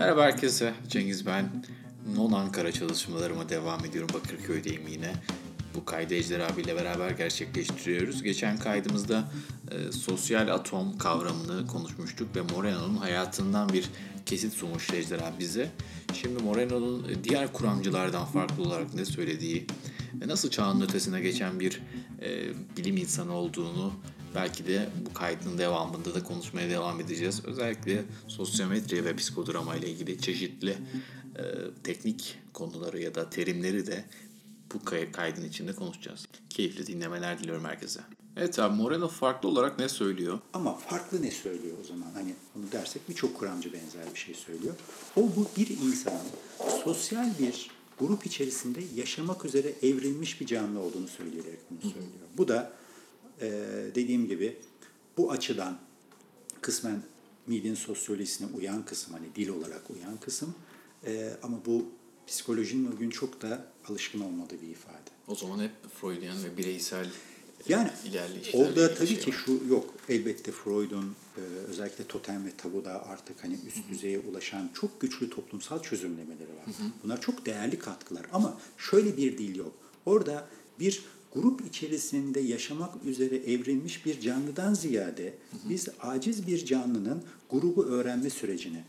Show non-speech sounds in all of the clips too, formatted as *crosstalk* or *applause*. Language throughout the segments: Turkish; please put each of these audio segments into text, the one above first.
Merhaba herkese, Cengiz ben. Non Ankara çalışmalarıma devam ediyorum. Bakırköy'deyim yine. Bu kaydı Ejder abiyle beraber gerçekleştiriyoruz. Geçen kaydımızda e, sosyal atom kavramını konuşmuştuk ve Moreno'nun hayatından bir kesit sunmuştu Ejder abi bize. Şimdi Moreno'nun diğer kuramcılardan farklı olarak ne söylediği ve nasıl çağın ötesine geçen bir e, bilim insanı olduğunu belki de bu kaydın devamında da konuşmaya devam edeceğiz. Özellikle sosyometri ve psikodrama ile ilgili çeşitli e, teknik konuları ya da terimleri de bu kaydın içinde konuşacağız. Keyifli dinlemeler diliyorum herkese. Evet abi Moreno farklı olarak ne söylüyor? Ama farklı ne söylüyor o zaman? Hani bunu dersek birçok kuramcı benzer bir şey söylüyor. O bu bir insanın sosyal bir grup içerisinde yaşamak üzere evrilmiş bir canlı olduğunu söyleyerek bunu söylüyor. Bu da dediğim gibi bu açıdan kısmen Mead'in sosyolojisine uyan kısım, hani dil olarak uyan kısım. E, ama bu psikolojinin o gün çok da alışkın olmadığı bir ifade. O zaman hep Freudian ve bireysel yani ilerleyişler. Orada tabii şey ki var. şu yok. Elbette Freud'un e, özellikle totem ve tabuda artık hani üst Hı-hı. düzeye ulaşan çok güçlü toplumsal çözümlemeleri var. Hı-hı. Bunlar çok değerli katkılar ama şöyle bir dil yok. Orada bir grup içerisinde yaşamak üzere evrilmiş bir canlıdan ziyade biz aciz bir canlının grubu öğrenme sürecine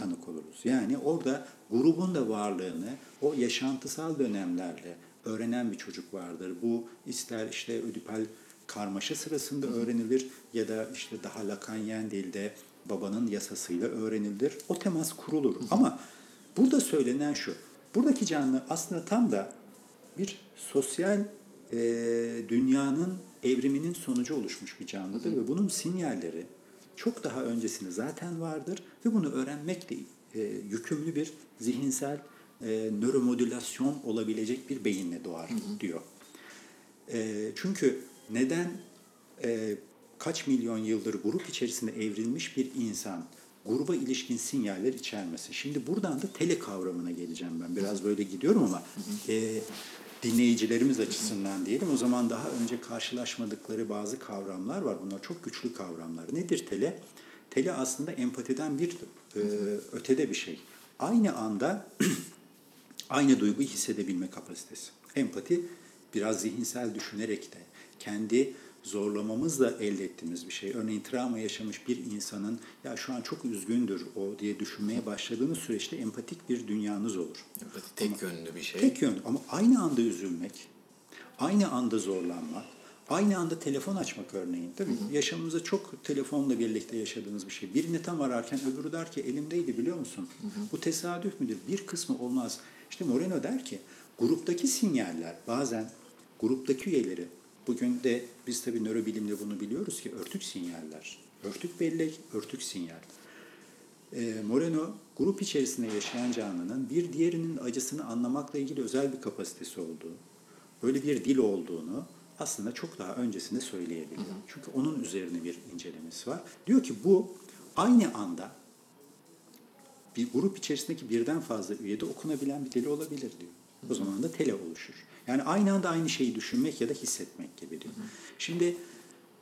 tanık oluruz. Yani orada grubun da varlığını o yaşantısal dönemlerle öğrenen bir çocuk vardır. Bu ister işte ödipal karmaşa sırasında öğrenilir ya da işte daha Lakanyen dilde babanın yasasıyla öğrenilir. O temas kurulur. Ama burada söylenen şu. Buradaki canlı aslında tam da bir sosyal e, dünyanın evriminin sonucu oluşmuş bir canlıdır ve bunun sinyalleri çok daha öncesinde zaten vardır ve bunu öğrenmekle e, yükümlü bir zihinsel e, nöromodülasyon olabilecek bir beyinle doğar hı hı. diyor. E, çünkü neden e, kaç milyon yıldır grup içerisinde evrilmiş bir insan gruba ilişkin sinyaller içermesi. Şimdi buradan da tele kavramına geleceğim ben. Biraz böyle gidiyorum ama e, dinleyicilerimiz açısından diyelim. O zaman daha önce karşılaşmadıkları bazı kavramlar var. Bunlar çok güçlü kavramlar. Nedir tele? Tele aslında empatiden bir e, ötede bir şey. Aynı anda *clears throat* aynı duyguyu hissedebilme kapasitesi. Empati biraz zihinsel düşünerek de kendi zorlamamızla elde ettiğimiz bir şey. Örneğin travma yaşamış bir insanın ya şu an çok üzgündür o diye düşünmeye başladığınız süreçte empatik bir dünyanız olur. Empati tek ama, yönlü bir şey. Tek yönlü ama aynı anda üzülmek, aynı anda zorlanmak, aynı anda telefon açmak örneğin. Tabii hı hı. yaşamımızda çok telefonla birlikte yaşadığımız bir şey. Birini tam ararken öbürü der ki elimdeydi biliyor musun? Hı hı. Bu tesadüf müdür? Bir kısmı olmaz. İşte Moreno der ki gruptaki sinyaller bazen gruptaki üyeleri bugün de biz tabii nörobilimde bunu biliyoruz ki örtük sinyaller. Örtük bellek, örtük sinyal. E, Moreno grup içerisinde yaşayan canlının bir diğerinin acısını anlamakla ilgili özel bir kapasitesi olduğu, böyle bir dil olduğunu aslında çok daha öncesinde söyleyebiliyor. Hı hı. Çünkü onun üzerine bir incelemesi var. Diyor ki bu aynı anda bir grup içerisindeki birden fazla üyede okunabilen bir dili olabilir diyor. O zaman da tele oluşur. Yani aynı anda aynı şeyi düşünmek ya da hissetmek gibi diyor. Şimdi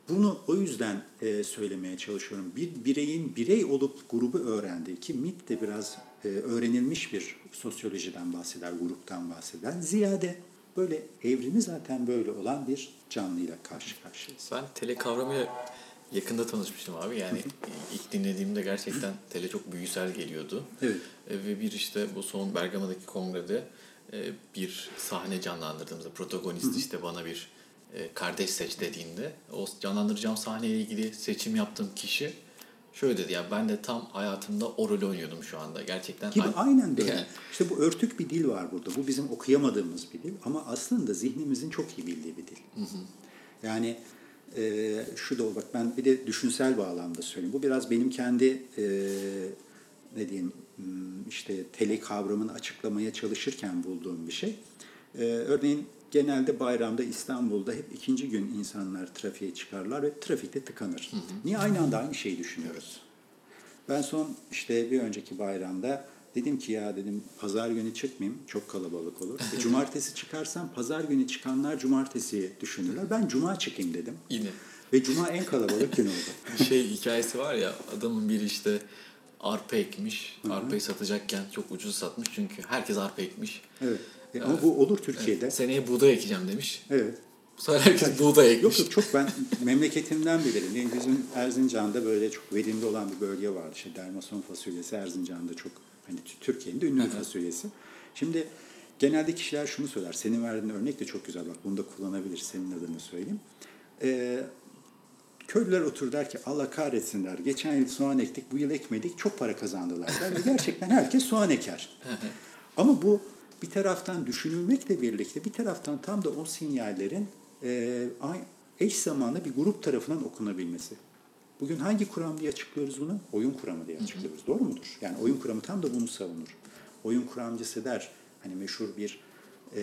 bunu o yüzden e, söylemeye çalışıyorum. Bir bireyin birey olup grubu öğrendiği ki MIT de biraz e, öğrenilmiş bir sosyolojiden bahseder, gruptan bahseder. Ziyade böyle evrimi zaten böyle olan bir canlıyla karşı karşıyayız. Ben tele kavramıyla yakında tanışmıştım abi. Yani ilk dinlediğimde gerçekten tele çok büyüsel geliyordu. Evet. E, ve bir işte bu son Bergama'daki kongrede bir sahne canlandırdığımızda protagonist işte bana bir e, kardeş seç dediğinde o canlandıracağım sahneyle ilgili seçim yaptığım kişi şöyle dedi ya ben de tam hayatımda o rolü oynuyordum şu anda gerçekten. Gibi aynen böyle. Yani. İşte bu örtük bir dil var burada. Bu bizim okuyamadığımız bir dil ama aslında zihnimizin çok iyi bildiği bir dil. Hı hı. Yani e, şu da bak ben bir de düşünsel bağlamda söyleyeyim. Bu biraz benim kendi e, ne diyeyim hmm, işte tele kavramını açıklamaya çalışırken bulduğum bir şey. E, örneğin genelde bayramda İstanbul'da hep ikinci gün insanlar trafiğe çıkarlar ve trafikte tıkanır. Hı hı. Niye aynı anda aynı şeyi düşünüyoruz? Ben son işte bir önceki bayramda dedim ki ya dedim pazar günü çıkmayayım çok kalabalık olur. E, cumartesi çıkarsam pazar günü çıkanlar cumartesi düşünürler. Ben cuma çıkayım dedim. Yine. Ve cuma en kalabalık gün oldu. Bir *laughs* şey hikayesi var ya adamın biri işte arpa ekmiş. Arpayı satacakken çok ucuz satmış çünkü herkes arpa ekmiş. Evet. E, Ama bu olur Türkiye'de. Seneye buğday ekeceğim demiş. Evet. Bu sefer herkes buğday ekmiş. Yok yok çok ben memleketimden bilirim. Bizim Erzincan'da böyle çok verimli olan bir bölge vardı. İşte dermason fasulyesi Erzincan'da çok hani Türkiye'nin de ünlü bir fasulyesi. Şimdi genelde kişiler şunu söyler. Senin verdiğin örnek de çok güzel. Bak bunu da kullanabilir. Senin adını söyleyeyim. Ee, köylüler otur der ki Allah kahretsin der. Geçen yıl soğan ektik, bu yıl ekmedik. Çok para kazandılar der. Ve gerçekten herkes soğan eker. *laughs* Ama bu bir taraftan düşünülmekle birlikte bir taraftan tam da o sinyallerin e, eş zamanlı bir grup tarafından okunabilmesi. Bugün hangi kuram diye açıklıyoruz bunu? Oyun kuramı diye açıklıyoruz. Doğru mudur? Yani oyun kuramı tam da bunu savunur. Oyun kuramcısı der, hani meşhur bir e,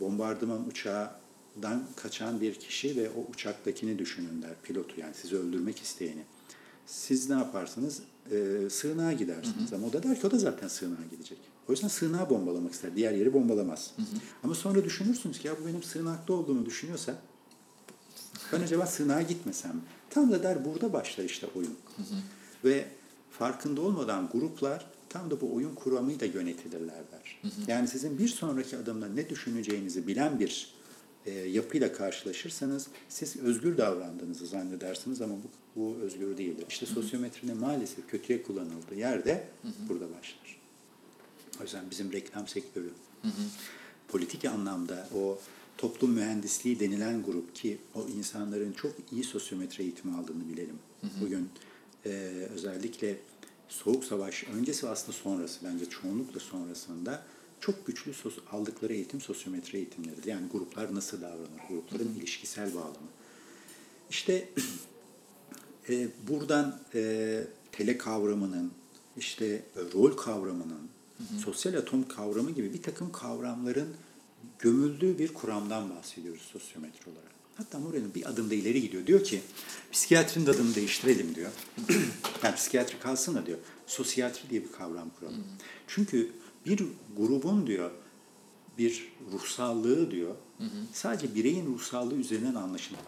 bombardıman uçağından kaçan bir kişi ve o uçaktakini düşünün der, pilotu yani sizi öldürmek isteyeni. Siz ne yaparsınız? E, sığınağa gidersiniz. Ama o da der ki o da zaten sığınağa gidecek. O yüzden sığınağı bombalamak ister. Diğer yeri bombalamaz. Ama sonra düşünürsünüz ki ya bu benim sığınakta olduğumu düşünüyorsa ben acaba sığınağa gitmesem? Tam da der burada başlar işte oyun. Ve farkında olmadan gruplar tam da bu oyun kuramıyla yönetilirler der. Yani sizin bir sonraki adımda ne düşüneceğinizi bilen bir e, yapıyla karşılaşırsanız siz özgür davrandığınızı zannedersiniz ama bu, bu özgür değildir. İşte sosyometrinin maalesef kötüye kullanıldığı yerde burada başlar. O yüzden bizim reklam sektörü politik anlamda o toplum mühendisliği denilen grup ki o insanların çok iyi sosyometre eğitimi aldığını bilelim. Bugün e, özellikle Soğuk Savaş öncesi aslında sonrası bence çoğunlukla sonrasında çok güçlü sos, aldıkları eğitim sosyometre eğitimleridir. Yani gruplar nasıl davranır, grupların ilişkisel bağlamı. İşte *clears throat* e, buradan e, tele kavramının, işte e, rol kavramının, sosyal atom kavramı gibi bir takım kavramların gömüldüğü bir kuramdan bahsediyoruz sosyometre olarak. Hatta Moreno bir adım da ileri gidiyor. Diyor ki psikiyatrinin de adını değiştirelim diyor. *clears throat* yani psikiyatri kalsın da diyor. Sosyatri diye bir kavram kuralım. Çünkü bir grubun diyor bir ruhsallığı diyor sadece bireyin ruhsallığı üzerinden anlaşılamaz.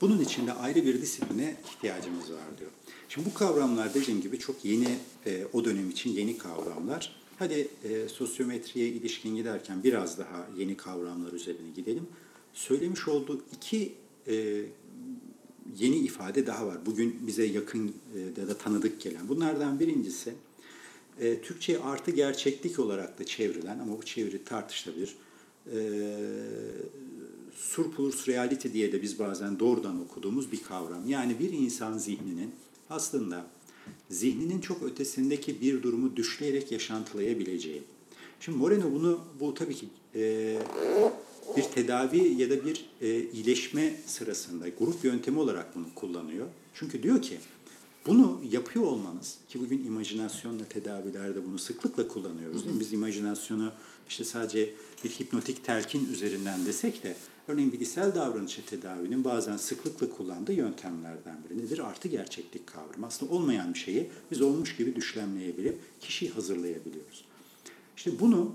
Bunun için de ayrı bir disipline ihtiyacımız var diyor. Şimdi bu kavramlar dediğim gibi çok yeni, e, o dönem için yeni kavramlar. Hadi e, sosyometriye ilişkin giderken biraz daha yeni kavramlar üzerine gidelim. Söylemiş olduğu iki e, yeni ifade daha var. Bugün bize yakın e, ya da tanıdık gelen. Bunlardan birincisi e, Türkçe artı gerçeklik olarak da çevrilen ama bu çeviri tartışılabilir. E, surplus reality diye de biz bazen doğrudan okuduğumuz bir kavram. Yani bir insan zihninin aslında zihninin çok ötesindeki bir durumu düşleyerek yaşantılayabileceği. Şimdi Moreno bunu bu tabii ki e, bir tedavi ya da bir e, iyileşme sırasında grup yöntemi olarak bunu kullanıyor. Çünkü diyor ki bunu yapıyor olmanız ki bugün imajinasyonla tedavilerde bunu sıklıkla kullanıyoruz. Değil mi? Biz imajinasyonu işte sadece bir hipnotik telkin üzerinden desek de örneğin bilgisayar davranışı tedavinin bazen sıklıkla kullandığı yöntemlerden biri nedir? Artı gerçeklik kavramı. Aslında olmayan bir şeyi biz olmuş gibi düşlemleyebilip kişiyi hazırlayabiliyoruz. İşte bunu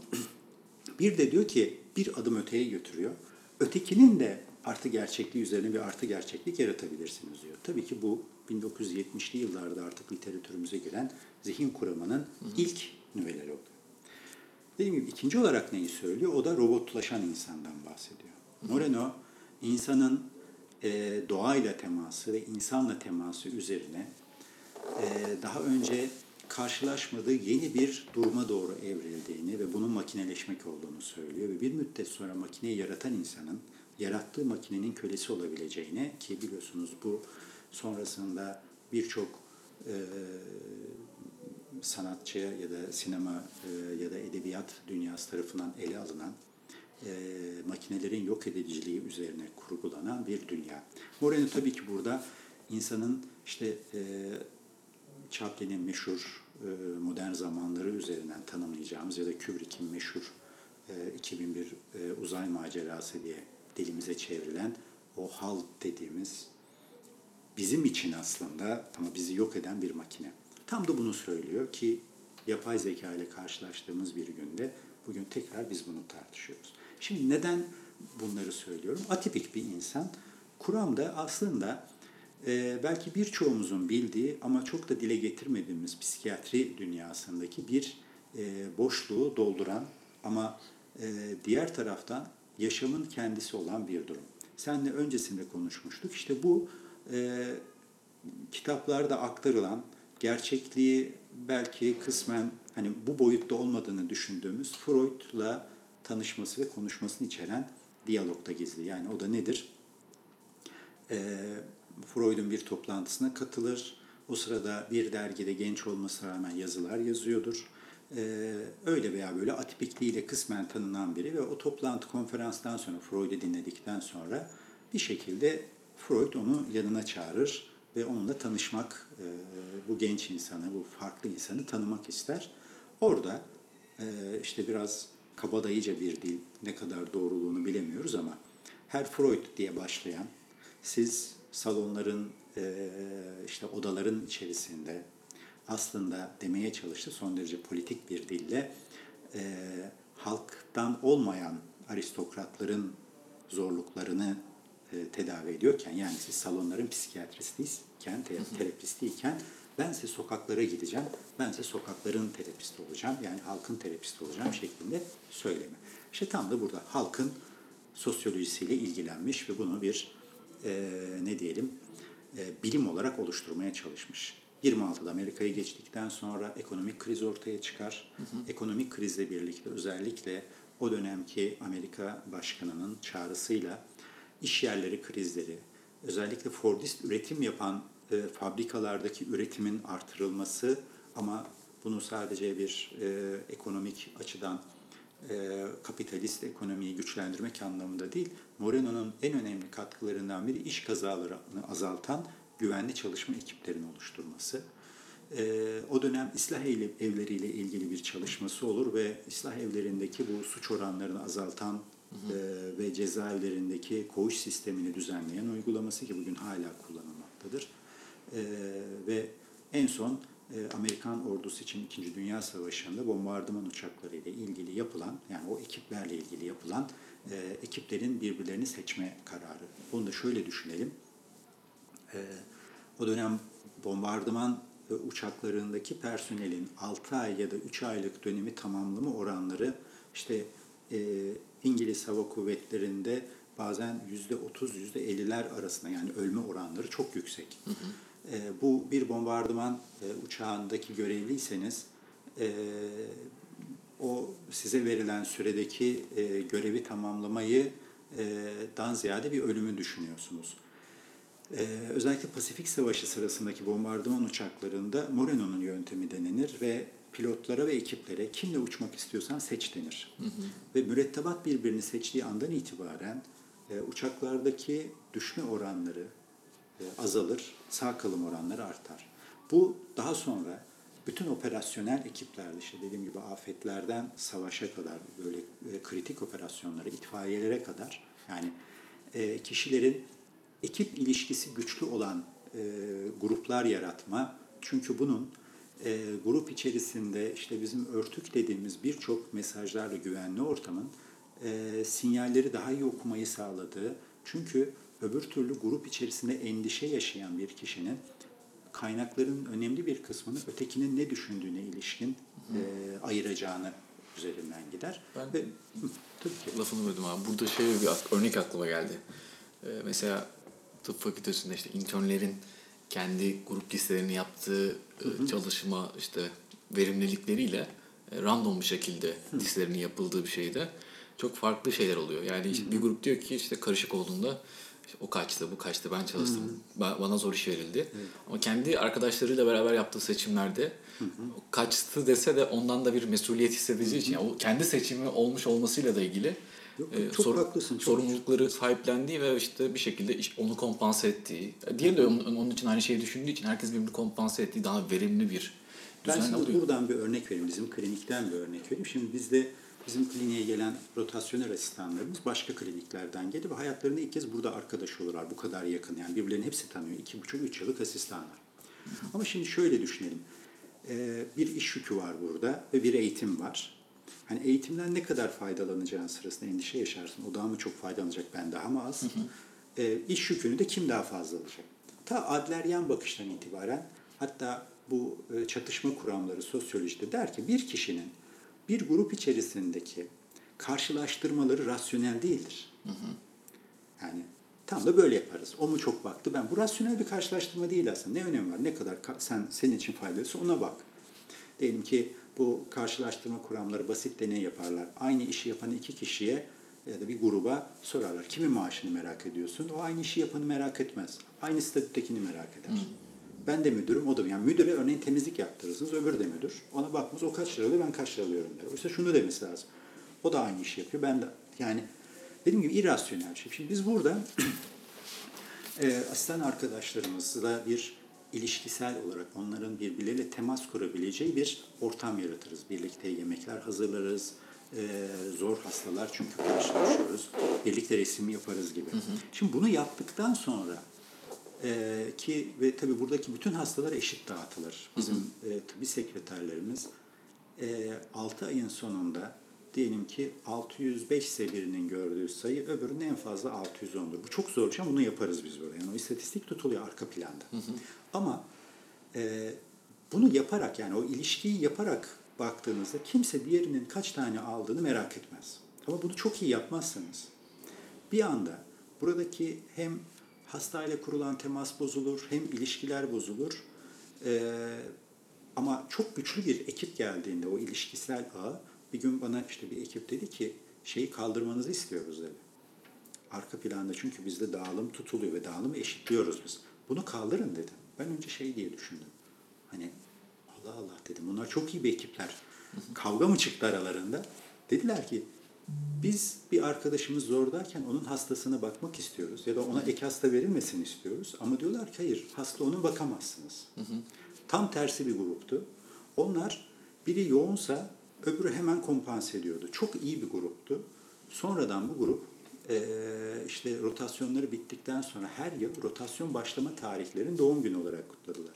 *clears throat* bir de diyor ki bir adım öteye götürüyor. Ötekinin de artı gerçekliği üzerine bir artı gerçeklik yaratabilirsiniz diyor. Tabii ki bu 1970'li yıllarda artık literatürümüze giren zihin kuramının ilk nüveleri oluyor. Dediğim gibi ikinci olarak neyi söylüyor? O da robotlaşan insandan bahsediyor. Moreno insanın e, doğayla teması ve insanla teması üzerine e, daha önce karşılaşmadığı yeni bir duruma doğru evrildiğini ve bunun makineleşmek olduğunu söylüyor ve bir müddet sonra makineyi yaratan insanın yarattığı makinenin kölesi olabileceğini ki biliyorsunuz bu sonrasında birçok e, sanatçıya ya da sinema e, ya da edebiyat dünyası tarafından ele alınan e, makinelerin yok ediciliği üzerine kurgulanan bir dünya. Moreno tabii ki burada insanın işte e, Chaplin'in meşhur e, modern zamanları üzerinden tanımlayacağımız ya da Kubrick'in meşhur e, 2001 e, uzay macerası diye dilimize çevrilen o HAL dediğimiz bizim için aslında ama bizi yok eden bir makine. Tam da bunu söylüyor ki yapay zeka ile karşılaştığımız bir günde bugün tekrar biz bunu tartışıyoruz. Şimdi neden bunları söylüyorum? Atipik bir insan. Kuramda aslında e, belki birçoğumuzun bildiği ama çok da dile getirmediğimiz psikiyatri dünyasındaki bir e, boşluğu dolduran ama e, diğer taraftan yaşamın kendisi olan bir durum. Senle öncesinde konuşmuştuk. İşte bu e, kitaplarda aktarılan gerçekliği belki kısmen hani bu boyutta olmadığını düşündüğümüz Freud'la tanışması ve konuşmasını içeren diyalogda gizli. Yani o da nedir? E, Freud'un bir toplantısına katılır. O sırada bir dergide genç olmasına rağmen yazılar yazıyordur. Ee, öyle veya böyle atipikliğiyle kısmen tanınan biri ve o toplantı konferanstan sonra Freud'u dinledikten sonra bir şekilde Freud onu yanına çağırır ve onunla tanışmak, e, bu genç insanı, bu farklı insanı tanımak ister. Orada e, işte biraz kabadayıca bir dil, ne kadar doğruluğunu bilemiyoruz ama her Freud diye başlayan, siz salonların, e, işte odaların içerisinde aslında demeye çalıştı son derece politik bir dille halktan olmayan aristokratların zorluklarını tedavi ediyorken yani siz salonların psikiyatristiyken, terapistiyken ben size sokaklara gideceğim, ben size sokakların terapisti olacağım, yani halkın terapisti olacağım şeklinde söyleme. İşte tam da burada halkın sosyolojisiyle ilgilenmiş ve bunu bir e, ne diyelim e, bilim olarak oluşturmaya çalışmış. 26'da Amerika'yı geçtikten sonra ekonomik kriz ortaya çıkar. Hı hı. Ekonomik krizle birlikte özellikle o dönemki Amerika Başkanı'nın çağrısıyla iş yerleri krizleri, özellikle Fordist üretim yapan e, fabrikalardaki üretimin artırılması ama bunu sadece bir e, ekonomik açıdan e, kapitalist ekonomiyi güçlendirmek anlamında değil, Moreno'nun en önemli katkılarından biri iş kazalarını azaltan güvenli çalışma ekiplerinin oluşturması. E, o dönem ıslah evleriyle ilgili bir çalışması olur ve ıslah evlerindeki bu suç oranlarını azaltan hı. E, ve cezaevlerindeki koğuş sistemini düzenleyen uygulaması ki bugün hala kullanılmaktadır. E, ve en son e, Amerikan ordusu için İkinci Dünya Savaşı'nda bombardıman uçakları ile ilgili yapılan, yani o ekiplerle ilgili yapılan e, ekiplerin birbirlerini seçme kararı. Bunu da şöyle düşünelim. E, o dönem bombardıman uçaklarındaki personelin 6 ay ya da 3 aylık dönemi tamamlama oranları işte e, İngiliz Hava Kuvvetleri'nde bazen yüzde otuz, yüzde elliler arasında yani ölme oranları çok yüksek. Hı hı. E, bu bir bombardıman e, uçağındaki görevliyseniz e, o size verilen süredeki e, görevi tamamlamayı e, dan ziyade bir ölümü düşünüyorsunuz. Ee, özellikle Pasifik Savaşı sırasındaki bombardıman uçaklarında Moreno'nun yöntemi denenir ve pilotlara ve ekiplere kimle uçmak istiyorsan seç denir. Hı hı. Ve mürettebat birbirini seçtiği andan itibaren e, uçaklardaki düşme oranları e, azalır, sağ kalım oranları artar. Bu daha sonra bütün operasyonel ekiplerde işte dediğim gibi afetlerden savaşa kadar böyle e, kritik operasyonlara, itfaiyelere kadar yani e, kişilerin ekip ilişkisi güçlü olan e, gruplar yaratma. Çünkü bunun e, grup içerisinde işte bizim örtük dediğimiz birçok mesajlarla güvenli ortamın e, sinyalleri daha iyi okumayı sağladığı. Çünkü öbür türlü grup içerisinde endişe yaşayan bir kişinin kaynakların önemli bir kısmını ötekinin ne düşündüğüne ilişkin e, ayıracağını üzerinden gider. Ben Ve, tabii ki. lafını böldüm abi. Burada şey bir örnek aklıma geldi. Ee, mesela tıp fakültesinde işte internlerin kendi grup listelerini yaptığı hı hı. çalışma işte verimlilikleriyle e, random bir şekilde listelerinin yapıldığı bir şeyde çok farklı şeyler oluyor. Yani işte bir grup diyor ki işte karışık olduğunda işte o kaçtı, bu kaçtı, ben çalıştım, hı bana zor iş verildi. Hı. Ama kendi arkadaşlarıyla beraber yaptığı seçimlerde hı hı. kaçtı dese de ondan da bir mesuliyet hissedeceği için yani o kendi seçimi olmuş olmasıyla da ilgili Yok, e, çok sor, haklısın. Çok sorumlulukları çok. sahiplendiği ve işte bir şekilde onu kompanse ettiği. Diğeri de onun, onun için aynı şeyi düşündüğü için herkes birbirini kompanse ettiği daha verimli bir düzen ben şimdi oluyor. buradan bir örnek vereyim. Bizim klinikten bir örnek vereyim. Şimdi bizde bizim kliniğe gelen rotasyonel asistanlarımız başka kliniklerden geliyor ve hayatlarında ilk kez burada arkadaş olurlar. Bu kadar yakın yani birbirlerini hepsi tanıyor. İki buçuk, üç yıllık asistanlar. Ama şimdi şöyle düşünelim. Ee, bir iş yükü var burada ve bir eğitim var. Hani eğitimden ne kadar faydalanacağın sırasında endişe yaşarsın. O daha mı çok faydalanacak, ben daha mı az? Hı hı. E, iş yükünü de kim daha fazla alacak? ta Adleryen bakıştan itibaren hatta bu e, çatışma kuramları sosyolojide der ki bir kişinin bir grup içerisindeki karşılaştırmaları rasyonel değildir. Yani tam da böyle yaparız. O mu çok baktı? Ben bu rasyonel bir karşılaştırma değil aslında. Ne önemi var? Ne kadar sen senin için faydalısı ona bak. Diyelim ki bu karşılaştırma kuramları basit deney yaparlar. Aynı işi yapan iki kişiye ya da bir gruba sorarlar. Kimin maaşını merak ediyorsun? O aynı işi yapanı merak etmez. Aynı statüdekini merak eder. Ben de müdürüm, o da yani müdüre örneğin temizlik yaptırırsınız, öbürü de müdür. Ona bakmaz, o kaç lira alıyor, ben kaç lira alıyorum der. Oysa şunu demesi lazım. O da aynı işi yapıyor, ben de yani dediğim gibi irrasyonel bir şey. Şimdi biz burada *clears throat* e, asistan arkadaşlarımızla bir ilişkisel olarak onların birbirleriyle temas kurabileceği bir ortam yaratırız. Birlikte yemekler hazırlarız, e, zor hastalar çünkü karşılaşıyoruz. Birlikte resim yaparız gibi. Hı hı. Şimdi bunu yaptıktan sonra e, ki ve tabii buradaki bütün hastalar eşit dağıtılır. Bizim hı hı. E, tıbbi sekreterlerimiz e, 6 ayın sonunda diyelim ki 605 ise birinin gördüğü sayı öbürünün en fazla 610'dur. Bu çok zor bir şey bunu yaparız biz burada. Yani o istatistik tutuluyor arka planda. Hı hı. Ama e, bunu yaparak yani o ilişkiyi yaparak baktığınızda kimse diğerinin kaç tane aldığını merak etmez. Ama bunu çok iyi yapmazsanız bir anda buradaki hem hastayla kurulan temas bozulur hem ilişkiler bozulur. Ee, ama çok güçlü bir ekip geldiğinde o ilişkisel ağ bir gün bana işte bir ekip dedi ki şeyi kaldırmanızı istiyoruz dedi. Arka planda çünkü bizde dağılım tutuluyor ve dağılımı eşitliyoruz biz. Bunu kaldırın dedi. Ben önce şey diye düşündüm. Hani Allah Allah dedim. Bunlar çok iyi bir ekipler. Kavga mı çıktı aralarında? Dediler ki biz bir arkadaşımız zordayken onun hastasına bakmak istiyoruz ya da ona ek hasta verilmesini istiyoruz. Ama diyorlar ki hayır hasta onun bakamazsınız. Tam tersi bir gruptu. Onlar biri yoğunsa öbürü hemen kompanse ediyordu. Çok iyi bir gruptu. Sonradan bu grup işte rotasyonları bittikten sonra her yıl rotasyon başlama tarihlerini doğum günü olarak kutladılar.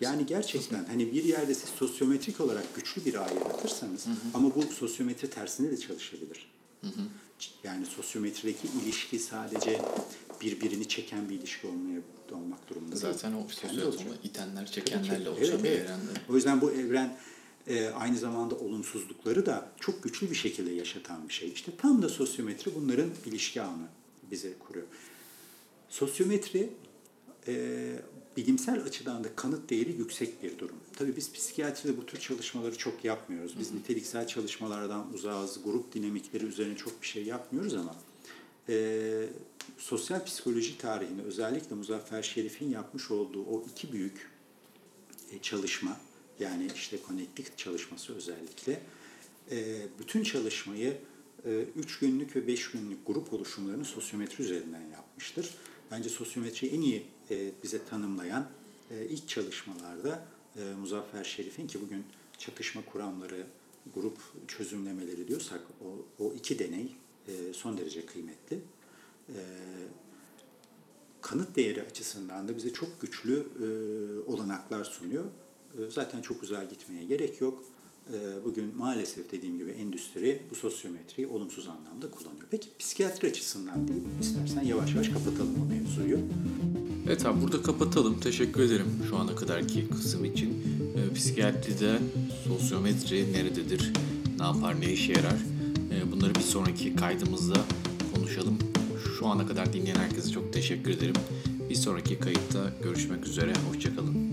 Yani gerçekten hani bir yerde siz sosyometrik olarak güçlü bir ağ yaratırsanız hı hı. ama bu sosyometri tersine de çalışabilir. Hı hı. Yani sosyometrideki ilişki sadece birbirini çeken bir ilişki olmaya olmak durumunda. Zaten o sosyatomu itenler çekenlerle oluşan evet, bir evet. evrende. O yüzden bu evren e, aynı zamanda olumsuzlukları da çok güçlü bir şekilde yaşatan bir şey. İşte tam da sosyometri bunların ilişki ağını bize kuruyor. Sosyometri e, bilimsel açıdan da kanıt değeri yüksek bir durum. Tabii biz psikiyatride bu tür çalışmaları çok yapmıyoruz. Biz niteliksel çalışmalardan uzağız, grup dinamikleri üzerine çok bir şey yapmıyoruz ama e, sosyal psikoloji tarihinde özellikle Muzaffer Şerif'in yapmış olduğu o iki büyük e, çalışma, yani işte connected çalışması özellikle, e, bütün çalışmayı 3 e, günlük ve 5 günlük grup oluşumlarını sosyometri üzerinden yapmıştır. Bence sosyometriyi en iyi e, bize tanımlayan e, ilk çalışmalarda Muzaffer Şerif'in ki bugün çatışma kuramları, grup çözümlemeleri diyorsak o, o iki deney son derece kıymetli. Kanıt değeri açısından da bize çok güçlü olanaklar sunuyor. E, zaten çok uzağa gitmeye gerek yok. E, bugün maalesef dediğim gibi endüstri bu sosyometriyi olumsuz anlamda kullanıyor. Peki psikiyatri açısından değil, istersen yavaş yavaş kapatalım bu mevzuyu. Evet abi burada kapatalım. Teşekkür ederim şu ana kadarki kısım için. E, psikiyatride sosyometri nerededir, ne yapar, ne işe yarar? Bunları bir sonraki kaydımızda konuşalım. Şu ana kadar dinleyen herkese çok teşekkür ederim. Bir sonraki kayıtta görüşmek üzere. Hoşçakalın.